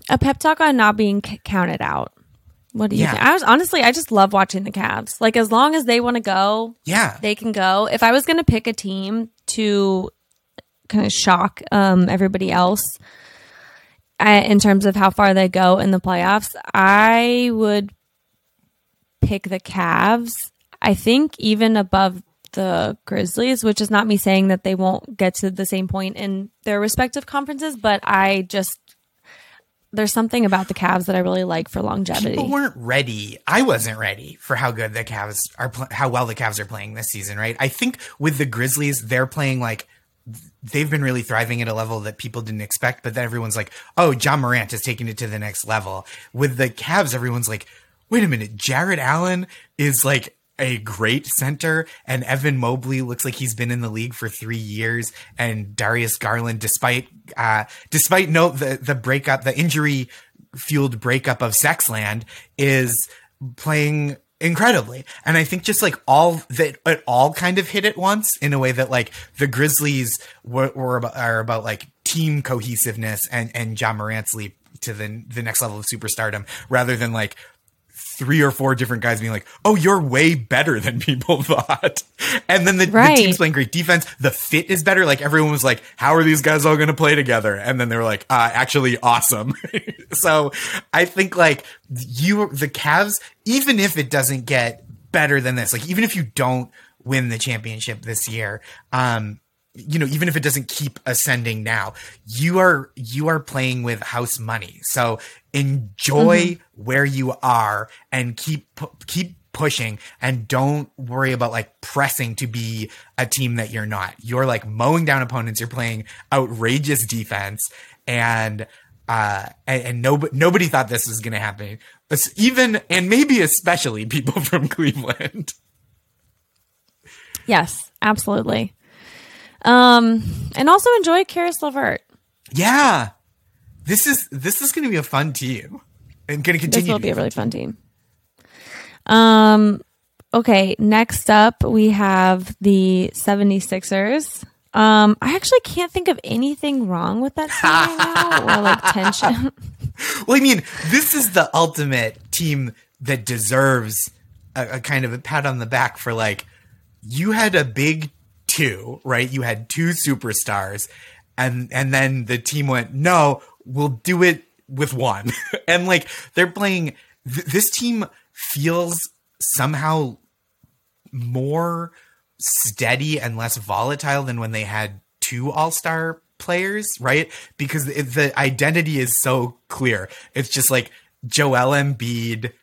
a pep talk on not being counted out. What do you Yeah. think? I was honestly, I just love watching the Cavs. Like as long as they want to go, Yeah, they can go. If I was going to pick a team to kind of shock um, everybody else uh, in terms of how far they go in the playoffs, I would pick the Cavs. I think even above the Grizzlies, which is not me saying that they won't get to the same point in their respective conferences, but I just there's something about the Cavs that I really like for longevity. People weren't ready. I wasn't ready for how good the Cavs are, pl- how well the Cavs are playing this season. Right? I think with the Grizzlies, they're playing like they've been really thriving at a level that people didn't expect. But then everyone's like, "Oh, Ja Morant is taking it to the next level." With the Cavs, everyone's like, "Wait a minute, Jarrett Allen is like." A great center, and Evan Mobley looks like he's been in the league for three years. And Darius Garland, despite uh, despite no the the breakup, the injury fueled breakup of Sexland, is playing incredibly. And I think just like all that it all kind of hit at once in a way that like the Grizzlies were, were about, are about like team cohesiveness and and Ja Morant's leap to the the next level of superstardom rather than like three or four different guys being like, "Oh, you're way better than people thought," and then the, Right. the team's playing great defense. The fit is better. Like everyone was like, "How are these guys all going to play together?" And then they were like, uh, "Actually, awesome." so I think like you, the Cavs, even if it doesn't get better than this, like even if you don't win the championship this year, um, you know, even if it doesn't keep ascending now, you are you are playing with house money. So enjoy where you are and keep keep pushing and don't worry about like pressing to be a team that you're not. You're like mowing down opponents. You're playing outrageous defense and uh and, and nobody nobody thought this was going to happen. It's even and maybe especially people from Cleveland. Yes, absolutely. Um, and also enjoy Caris LeVert. Yeah. This is this is going to be a fun team. And going to continue. This will to be a really fun team. Um, okay, next up we have the 76ers. Um, I actually can't think of anything wrong with that team right now or like tension. Well, I mean, this is the ultimate team that deserves a, a kind of a pat on the back for like you had a big two, right? You had two superstars, and and then the team went, no, we'll do it with one, and like they're playing. Th- this team feels somehow more steady and less volatile than when they had two all star players, right? Because it, the identity is so clear. It's just like Joel Embiid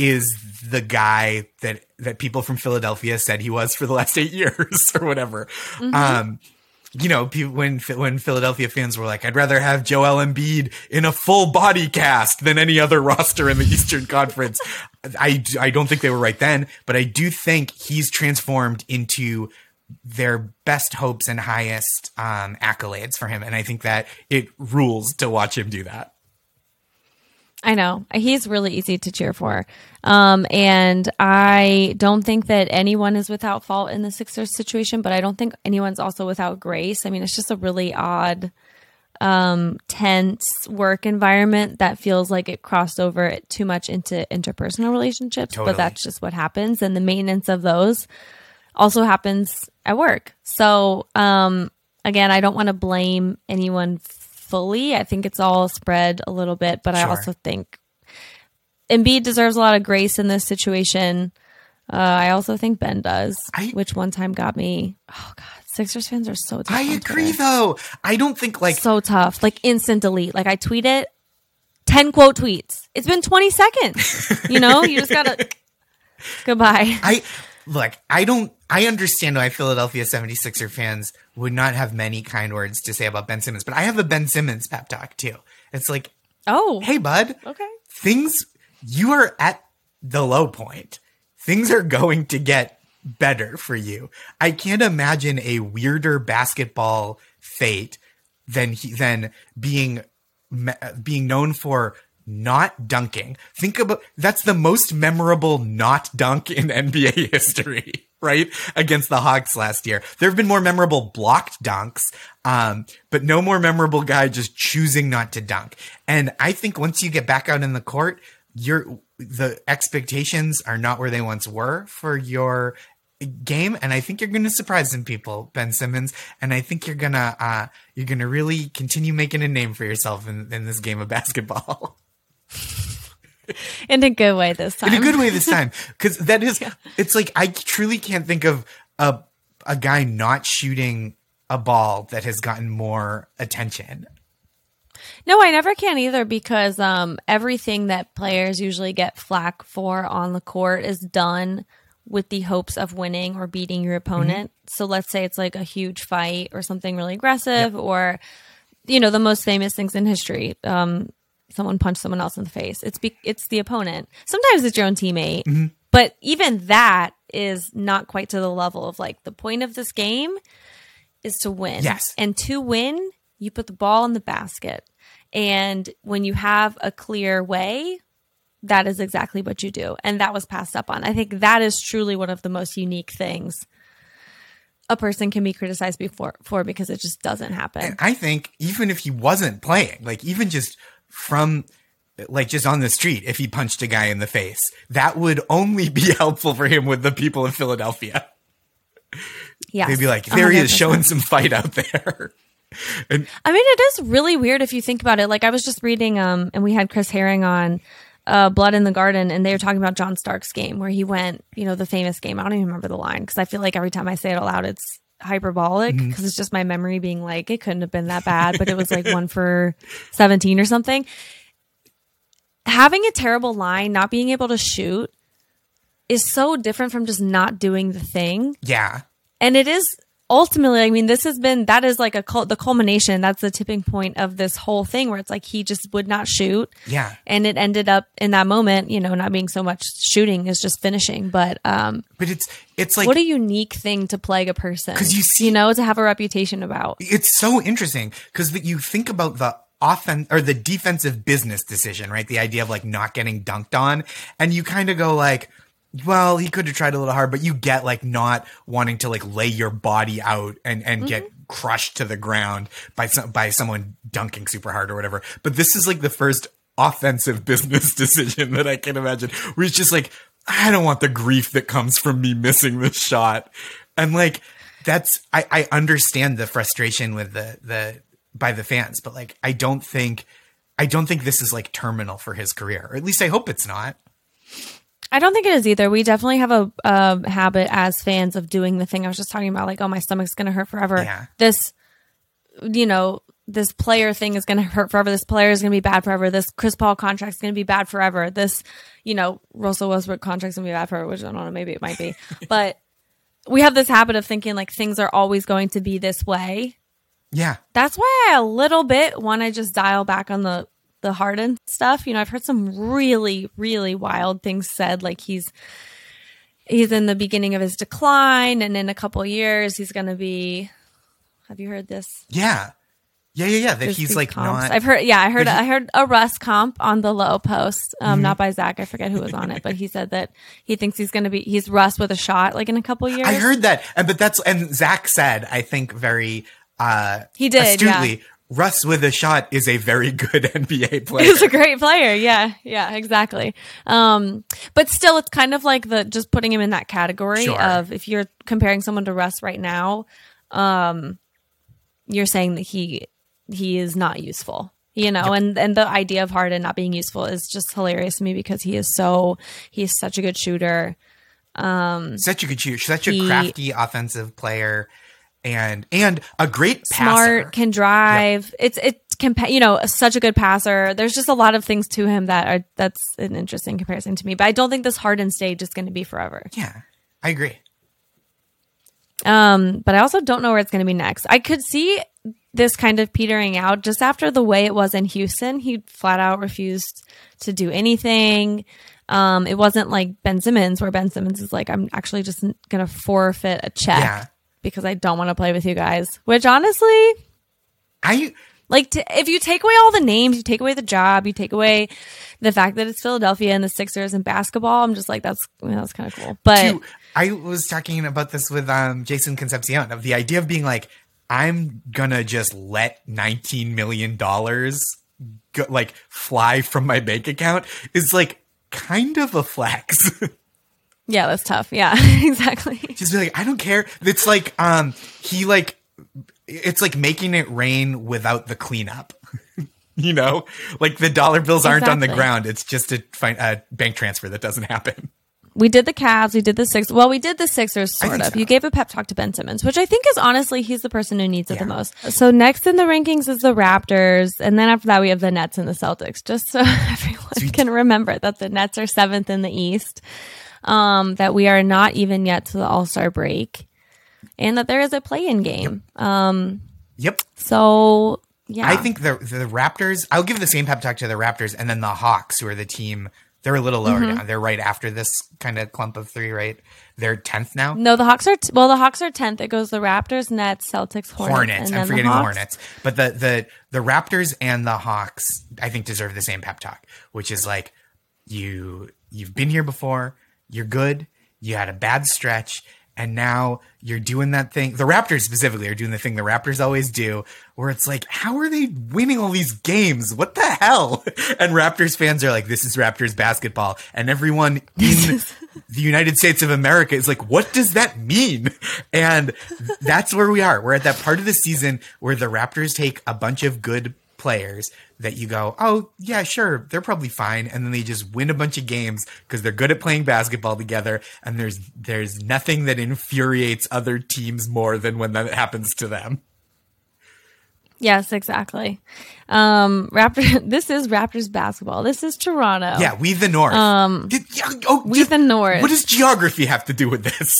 is the guy that that people from Philadelphia said he was for the last eight years or whatever. Um, you know, people, when when Philadelphia fans were like, "I'd rather have Joel Embiid in a full body cast than any other roster in the Eastern Conference," I I don't think they were right then, but I do think he's transformed into their best hopes and highest um, accolades for him, and I think that it rules to watch him do that. I know. He's really easy to cheer for. Um, and I don't think that anyone is without fault in the Sixers situation, but I don't think anyone's also without grace. I mean, it's just a really odd, um, tense work environment that feels like it crossed over too much into interpersonal relationships, Totally. but that's just what happens. And the maintenance of those also happens at work. So, um, again, I don't want to blame anyone fully. I think it's all spread a little bit, but I also think Embiid deserves a lot of grace in this situation. Uh, I also think Ben does, I- which one time got me. Oh God, Sixers fans are so tough. I agree, though. I don't think like So tough, like instant delete. Like I tweet it, ten quote tweets. It's been twenty seconds. You know, you just gotta goodbye. I look, I don't I understand why Philadelphia 76er fans would not have many kind words to say about Ben Simmons, but I have a Ben Simmons pep talk too. It's like, Oh, hey bud, okay. things you are at the low point. Things are going to get better for you. I can't imagine a weirder basketball fate than he, than being being known for not dunking. Think about that's the most memorable not dunk in NBA history, right? Against the Hawks last year. There have been more memorable blocked dunks, um, but no more memorable guy just choosing not to dunk. And I think once you get back out in the court, your the expectations are not where they once were for your game and I think you're going to surprise some people Ben Simmons and I think you're going to uh you're going to really continue making a name for yourself in, in this game of basketball. In a good way this time. in a good way this time because that is it's like i truly can't think of a a guy not shooting a ball that has gotten more attention No, I never can either because um, everything that players usually get flack for on the court is done with the hopes of winning or beating your opponent. So let's say it's like a huge fight or something really aggressive, or you know the most famous things in history. Um, someone punched someone else in the face. It's be- it's the opponent. Sometimes it's your own teammate, mm-hmm. but even that is not quite to the level of like the point of this game is to win. Yes. and to win, you put the ball in the basket, and when you have a clear way. That is exactly what you do. And that was passed up on. I think that is truly one of the most unique things a person can be criticized before for because it just doesn't happen. And I think even if he wasn't playing, like even just from like just on the street, if he punched a guy in the face, that would only be helpful for him with the people in Philadelphia. Yeah. They'd be like, there he is showing some fight out there. and I mean, it is really weird if you think about it. Like I was just reading, um, and we had Chris Herring on uh, Blood in the Garden, and they were talking about John Stark's game where he went, you know, the famous game. I don't even remember the line because I feel like every time I say it aloud, it's hyperbolic mm-hmm. because it's just my memory being like it couldn't have been that bad, but it was like one for seventeen or something. Having a terrible line, not being able to shoot, is so different from just not doing the thing yeah. and it is ultimately i mean this has been that is like a cul- the culmination that's the tipping point of this whole thing where it's like he just would not shoot Yeah. and it ended up in that moment you know not being so much shooting is just finishing but um But it's it's like what a unique thing to plague a person. Cause you see- you know to have a reputation about it's so interesting because you think about the offense or the defensive business decision, right? The idea of like not getting dunked on, and you kind of go like, well, he could have tried a little hard, but you get like not wanting to like lay your body out and and get mm-hmm. crushed to the ground by some by someone dunking super hard or whatever. But this is like the first offensive business decision that I can imagine, where it's just like, I don't want the grief that comes from me missing this shot, and like that's I, I understand the frustration with the the by the fans, but like I don't think I don't think this is like terminal for his career, or at least I hope it's not. I don't think it is either. We definitely have a, a habit as fans of doing the thing I was just talking about, like, oh, my stomach's going to hurt forever. Yeah. This, you know, this player thing is going to hurt forever. This player is going to be bad forever. This Chris Paul contract is going to be bad forever. This, you know, Russell Westbrook contract is going to be bad forever, which I don't know, maybe it might be. but we have this habit of thinking like things are always going to be this way. Yeah, That's why I a little bit want to just dial back on the the Harden stuff. You know, I've heard some really, really wild things said, like he's he's in the beginning of his decline, and in a couple years he's going to be. Have you heard this? yeah, yeah, yeah, yeah. That There's he's like comps. not. I've heard. Yeah, I heard. He- I heard a Russ comp on the Lowe Post, um, Mm-hmm. not by Zach. I forget who was on it, but he said that he thinks he's going to be. He's Russ with a shot, like in a couple years. I heard that, and but that's and Zach said I think very uh He did, astutely. Russ with a shot is a very good NBA player. He's a great player. Yeah, yeah, exactly. Um, but still, it's kind of like the just putting him in that category Sure. of if you're comparing someone to Russ right now, um, you're saying that he he is not useful. You know, and and the idea of Harden not being useful is just hilarious to me because he is so he's such a good shooter. such a good shooter, such a crafty offensive player, and and a great smart, passer. can drive. It's it can you know such a good passer. There's just a lot of things to him that are that's an interesting comparison to me. But I don't think this Harden stage is going to be forever. Yeah, I agree. Um, but I also don't know where it's going to be next. I could see this kind of petering out just after the way it was in Houston. He flat out refused to do anything. Um, it wasn't like Ben Simmons, where Ben Simmons is like, I'm actually just going to forfeit a check Yeah. Because I don't want to play with you guys. Which honestly, I like to, if you take away all the names, you take away the job, you take away the fact that it's Philadelphia and the Sixers and basketball. I'm just like, that's you know, that's kind of cool. But too, I was talking about this with um, Jason Concepcion of the idea of being like, I'm gonna just let 19 million dollars go, like fly from my bank account is like kind of a flex. yeah, that's tough. Yeah, exactly. just be like, I don't care. It's like um he like it's like making it rain without the cleanup. you know, like the dollar bills aren't on the ground. It's just a, a bank transfer that doesn't happen. We did the Cavs. We did the Six. Well, we did the Sixers, sort of. so. You gave a pep talk to Ben Simmons, which I think is honestly he's the person who needs it the most. So next in the rankings is the Raptors, and then after that we have the Nets and the Celtics. Just so everyone can remember that the Nets are seventh in the East, um, that we are not even yet to the All Star break, and that there is a play-in game. Um, Yep. so yeah, I think the the Raptors. I'll give the same pep talk to the Raptors, and then the Hawks, who are the team. They're a little lower Mm-hmm. down. They're right after this kind of clump of three, right? They're tenth now. no, the Hawks are t- well. The Hawks are tenth. It goes the Raptors, Nets, Celtics, Hornets. Hornets. I'm forgetting the, Hawks. Hornets, but the the the Raptors and the Hawks, I think, deserve the same pep talk, which is like you you've been here before, you're good, you had a bad stretch, and now you're doing that thing. The Raptors specifically are doing the thing the Raptors always do, where it's like, how are they winning all these games? What the hell? And Raptors fans are like, this is Raptors basketball, and everyone in the United States of America is like, what does that mean? And that's where we are. We're at that part of the season where the Raptors take a bunch of good players that you go, oh, yeah, sure, they're probably fine. And then they just win a bunch of games because they're good at playing basketball together. And there's, there's nothing that infuriates other teams more than when that happens to them. Yes, exactly. Um, Raptor. This is Raptors basketball. This is Toronto. Yeah, we the North. Um, yeah, oh, we just- the North. What does geography have to do with this?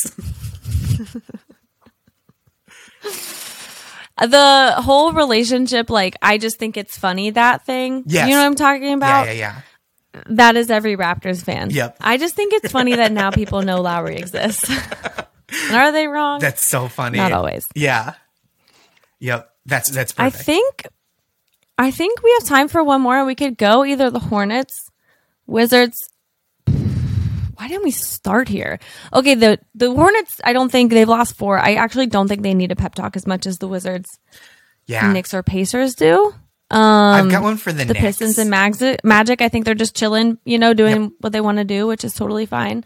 The whole relationship, like, I just think it's funny that thing. Yes. You know what I'm talking about? yeah, yeah, yeah. That is every Raptors fan. Yep. I just think it's funny that now people know Lowry exists. are they wrong? That's so funny. Not always. Yeah. Yep. That's that's I think I think we have time for one more and we could go either the Hornets, Wizards. Why didn't we start here? Okay, the the Hornets, I don't think they've lost four. I actually don't think they need a pep talk as much as the Wizards, yeah. Knicks or Pacers do. I've got one for the, The Knicks. Pistons and Magic, Magic, I think they're just chilling, you know, doing what they want to do, which is totally fine.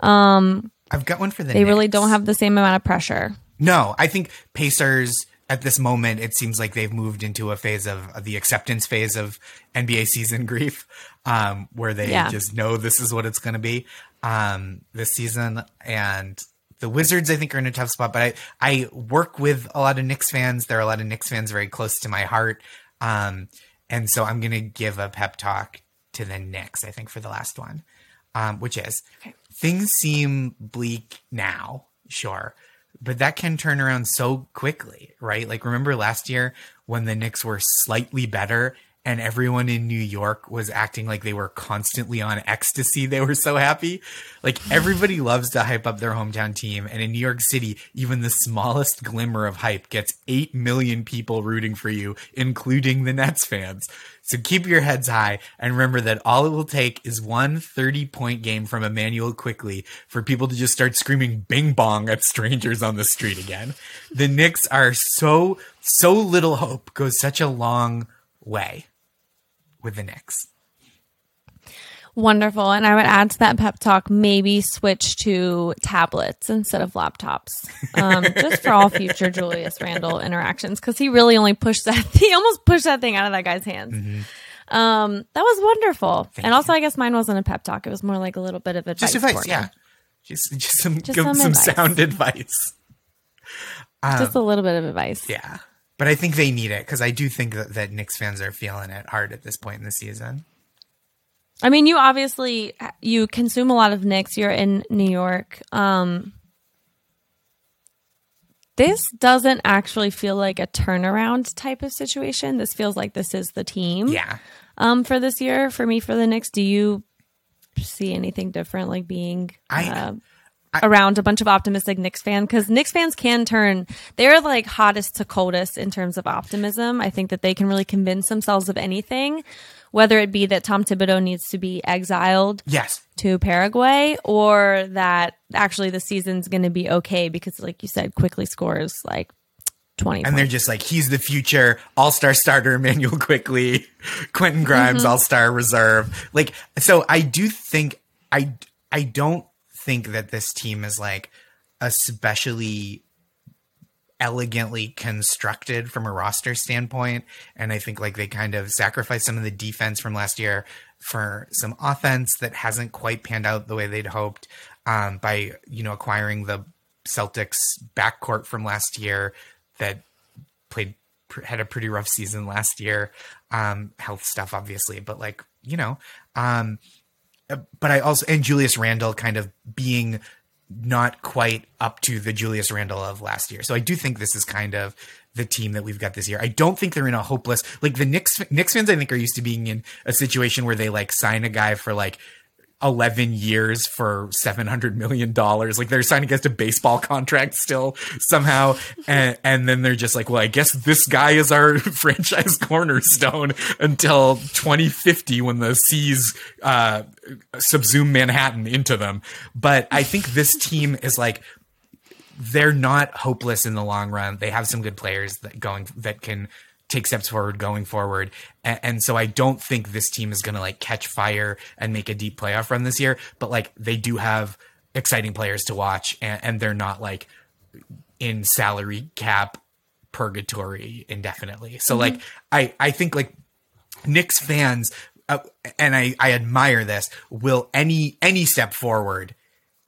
I've got one for the They really don't have the same amount of pressure. No, I think Pacers at this moment it seems like they've moved into a phase of, of the acceptance phase of NBA season grief, um, where they Yeah. just know this is what it's going to be um, this season. And the Wizards, I think, are in a tough spot. But I I work with a lot of Knicks fans. There are a lot of Knicks fans very close to my heart, um, and so I'm going to give a pep talk to the Knicks. I think for the last one, um, which is things seem bleak now, sure, but that can turn around so quickly, right? Like remember last year when the Knicks were slightly better and everyone in New York was acting like they were constantly on ecstasy. They were so happy. Like everybody loves to hype up their hometown team. And in New York City, even the smallest glimmer of hype gets 8 million people rooting for you, including the Nets fans. So keep your heads high and remember that all it will take is one 30 point game from Immanuel Quickley for people to just start screaming bing bong at strangers on the street again. The Knicks are so, so little hope goes such a long way with the Knicks. Wonderful. And I would add to that pep talk, maybe switch to tablets instead of laptops, um, just for all future Julius Randle interactions, because he really only pushed that, he almost pushed that thing out of that guy's hands. Um, that was wonderful. and also, I guess mine wasn't a pep talk. It was more like a little bit of advice. Just advice, yeah. Just, just some, Just some some, advice. sound advice. Just a little bit of advice. Yeah. But I think they need it because I do think that, that Knicks fans are feeling it hard at this point in the season. I mean, you obviously you consume a lot of Knicks. You're in New York. Um, this doesn't actually feel like a turnaround type of situation. This feels like this is the team. Yeah. Um, for this year, for me, for the Knicks, do you see anything different, like being I- uh, around a bunch of optimistic Knicks fans? Because Knicks fans can turn. They're like hottest to coldest in terms of optimism. I think that they can really convince themselves of anything, whether it be that Tom Thibodeau needs to be exiled Yes. to Paraguay or that actually the season's going to be okay because, like you said, Quickley scores like 20. And they're just like, he's the future all star starter, Immanuel Quickley, Quentin Grimes, Mm-hmm. all star reserve. Like, so I do think, I, I don't think that this team is like especially elegantly constructed from a roster standpoint. And I think like they kind of sacrificed some of the defense from last year for some offense that hasn't quite panned out the way they'd hoped um, by, you know, acquiring the Celtics backcourt from last year that played had a pretty rough season last year. Um, health stuff, obviously, but like, you know, um, but I also, and Julius Randle kind of being not quite up to the Julius Randle of last year. So I do think this is kind of the team that we've got this year. I don't think they're in a hopeless like the Knicks Knicks fans I think are used to being in a situation where they like sign a guy for like 11 years for 700 million dollars. Like they're signing against a baseball contract still somehow. And, and then they're just like well i guess this guy is our franchise cornerstone until 2050 when the seas uh, subsume manhattan into them. But i think this team is like they're not hopeless in the long run. They have some good players that going that can take steps forward going forward. And, and so I don't think this team is going to like catch fire and make a deep playoff run this year, but like they do have exciting players to watch and, and they're not like in salary cap purgatory indefinitely. So mm-hmm. like I I think like Knicks fans uh, and I I admire this will any any step forward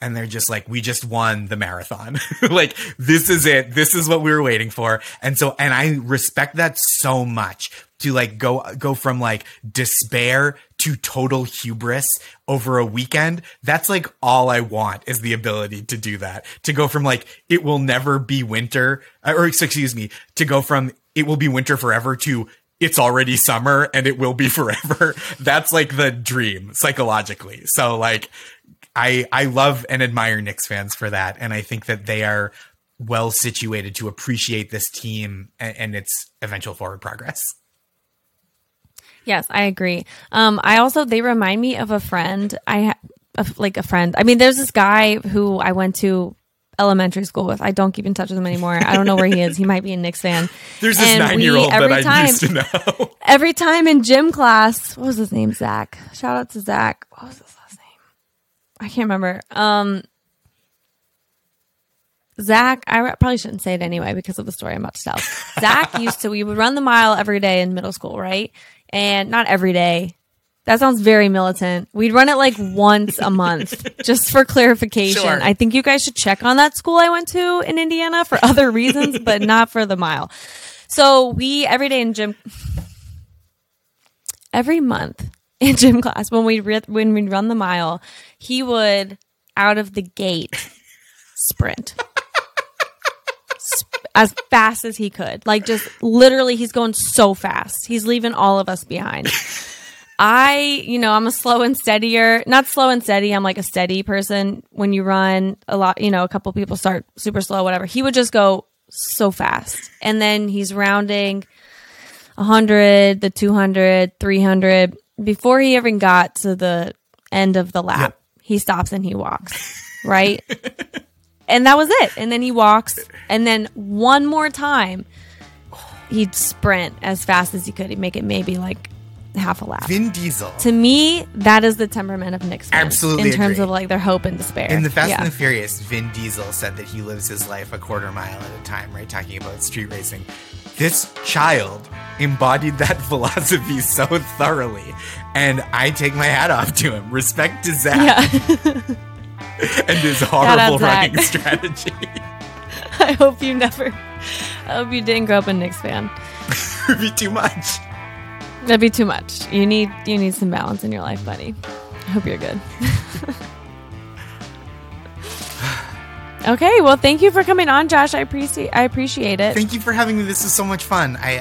and they're just like we just won the marathon. Like this is it. This is what we were waiting for. And so and i respect that so much to like go go from like despair to total hubris over a weekend. That's like all i want is the ability to do that. To go from like it will never be winter uh, or excuse me to go from it will be winter forever to it's already summer and it will be forever. That's like the dream psychologically. So like I I love and admire Knicks fans for that, and I think that they are well situated to appreciate this team and, and its eventual forward progress. Yes, I agree. Um, I also they remind me of a friend. I ha- like a friend. I mean, there's this guy who I went to elementary school with. I don't keep in touch with him anymore. I don't know where he is. He might be a Knicks fan. There's this nine year old that I time, used to know. every time in gym class, what was his name? Zach. Shout out to Zach. What was his I can't remember. Um, Zach, I probably shouldn't say it anyway because of the story I'm about to tell. Zach used to, we would run the mile every day in middle school, right? And not every day. That sounds very militant. We'd run it like once a month, just for clarification. Sure. I think you guys should check on that school I went to in Indiana for other reasons, but not for the mile. So we, every day in gym, every month, in gym class when we when we run the mile, he would out of the gate sprint. as fast as he could. Like just literally he's going so fast. He's leaving all of us behind. I, you know, I'm a slow and steadier, not slow and steady. I'm like a steady person. When you run a lot, you know, a couple people start super slow, whatever. He would just go so fast. And then he's rounding 100, the 200, 300 before he even got to the end of the lap, yep. He stops and he walks, right? and that was it. And then he walks, and then one more time, he'd sprint as fast as he could. He'd make it maybe like half a lap. Vin Diesel. To me, that is the temperament of Knicks. Absolutely. In terms agree. of like their hope and despair. In the Fast yeah. and the Furious, Vin Diesel said that he lives his life a quarter mile at a time, right? Talking about street racing. This child embodied that philosophy so thoroughly. And I take my hat off to him. Respect to Zach. Yeah. and his horrible running strategy. I hope you never I hope you didn't grow up a Knicks fan. It'd be too much. That'd be too much. You need you need some balance in your life, buddy. I hope you're good. Okay, well, thank you for coming on, Josh. I appreciate I appreciate it. Thank you for having me. This is so much fun. I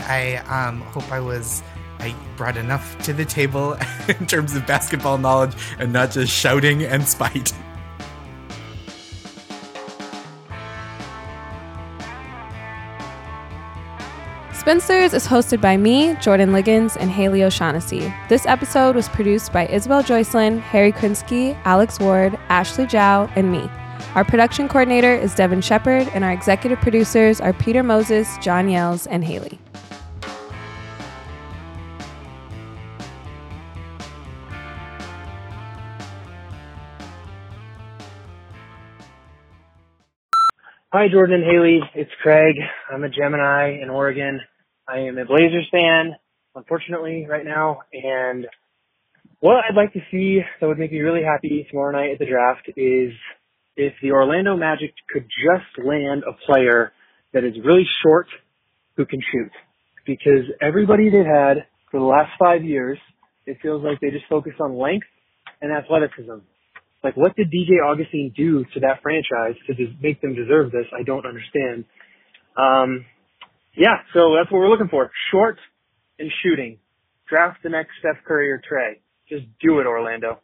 I um, hope I was I brought enough to the table in terms of basketball knowledge and not just shouting and spite. Spinsters is hosted by me, Jordan Liggins, and Haley O'Shaughnessy. This episode was produced by Isabel Joycelyn, Harry Krinsky, Alex Ward, Ashley Zhao, and me. Our production coordinator is Devin Shepard, and our executive producers are Peter Moses, John Yells, and Haley. Hi, Jordan and Haley. It's Craig. I'm a Gemini in Oregon. I am a Blazers fan, unfortunately, right now. And what I'd like to see that would make me really happy tomorrow night at the draft is if the Orlando Magic could just land a player that is really short who can shoot. Because everybody they've had for the last five years, it feels like they just focus on length and athleticism. Like, what did DJ Augustin do to that franchise to des- make them deserve this? I don't understand. Um, yeah, so that's what we're looking for. Short and shooting. Draft the next Steph Curry or Trae. Just do it, Orlando.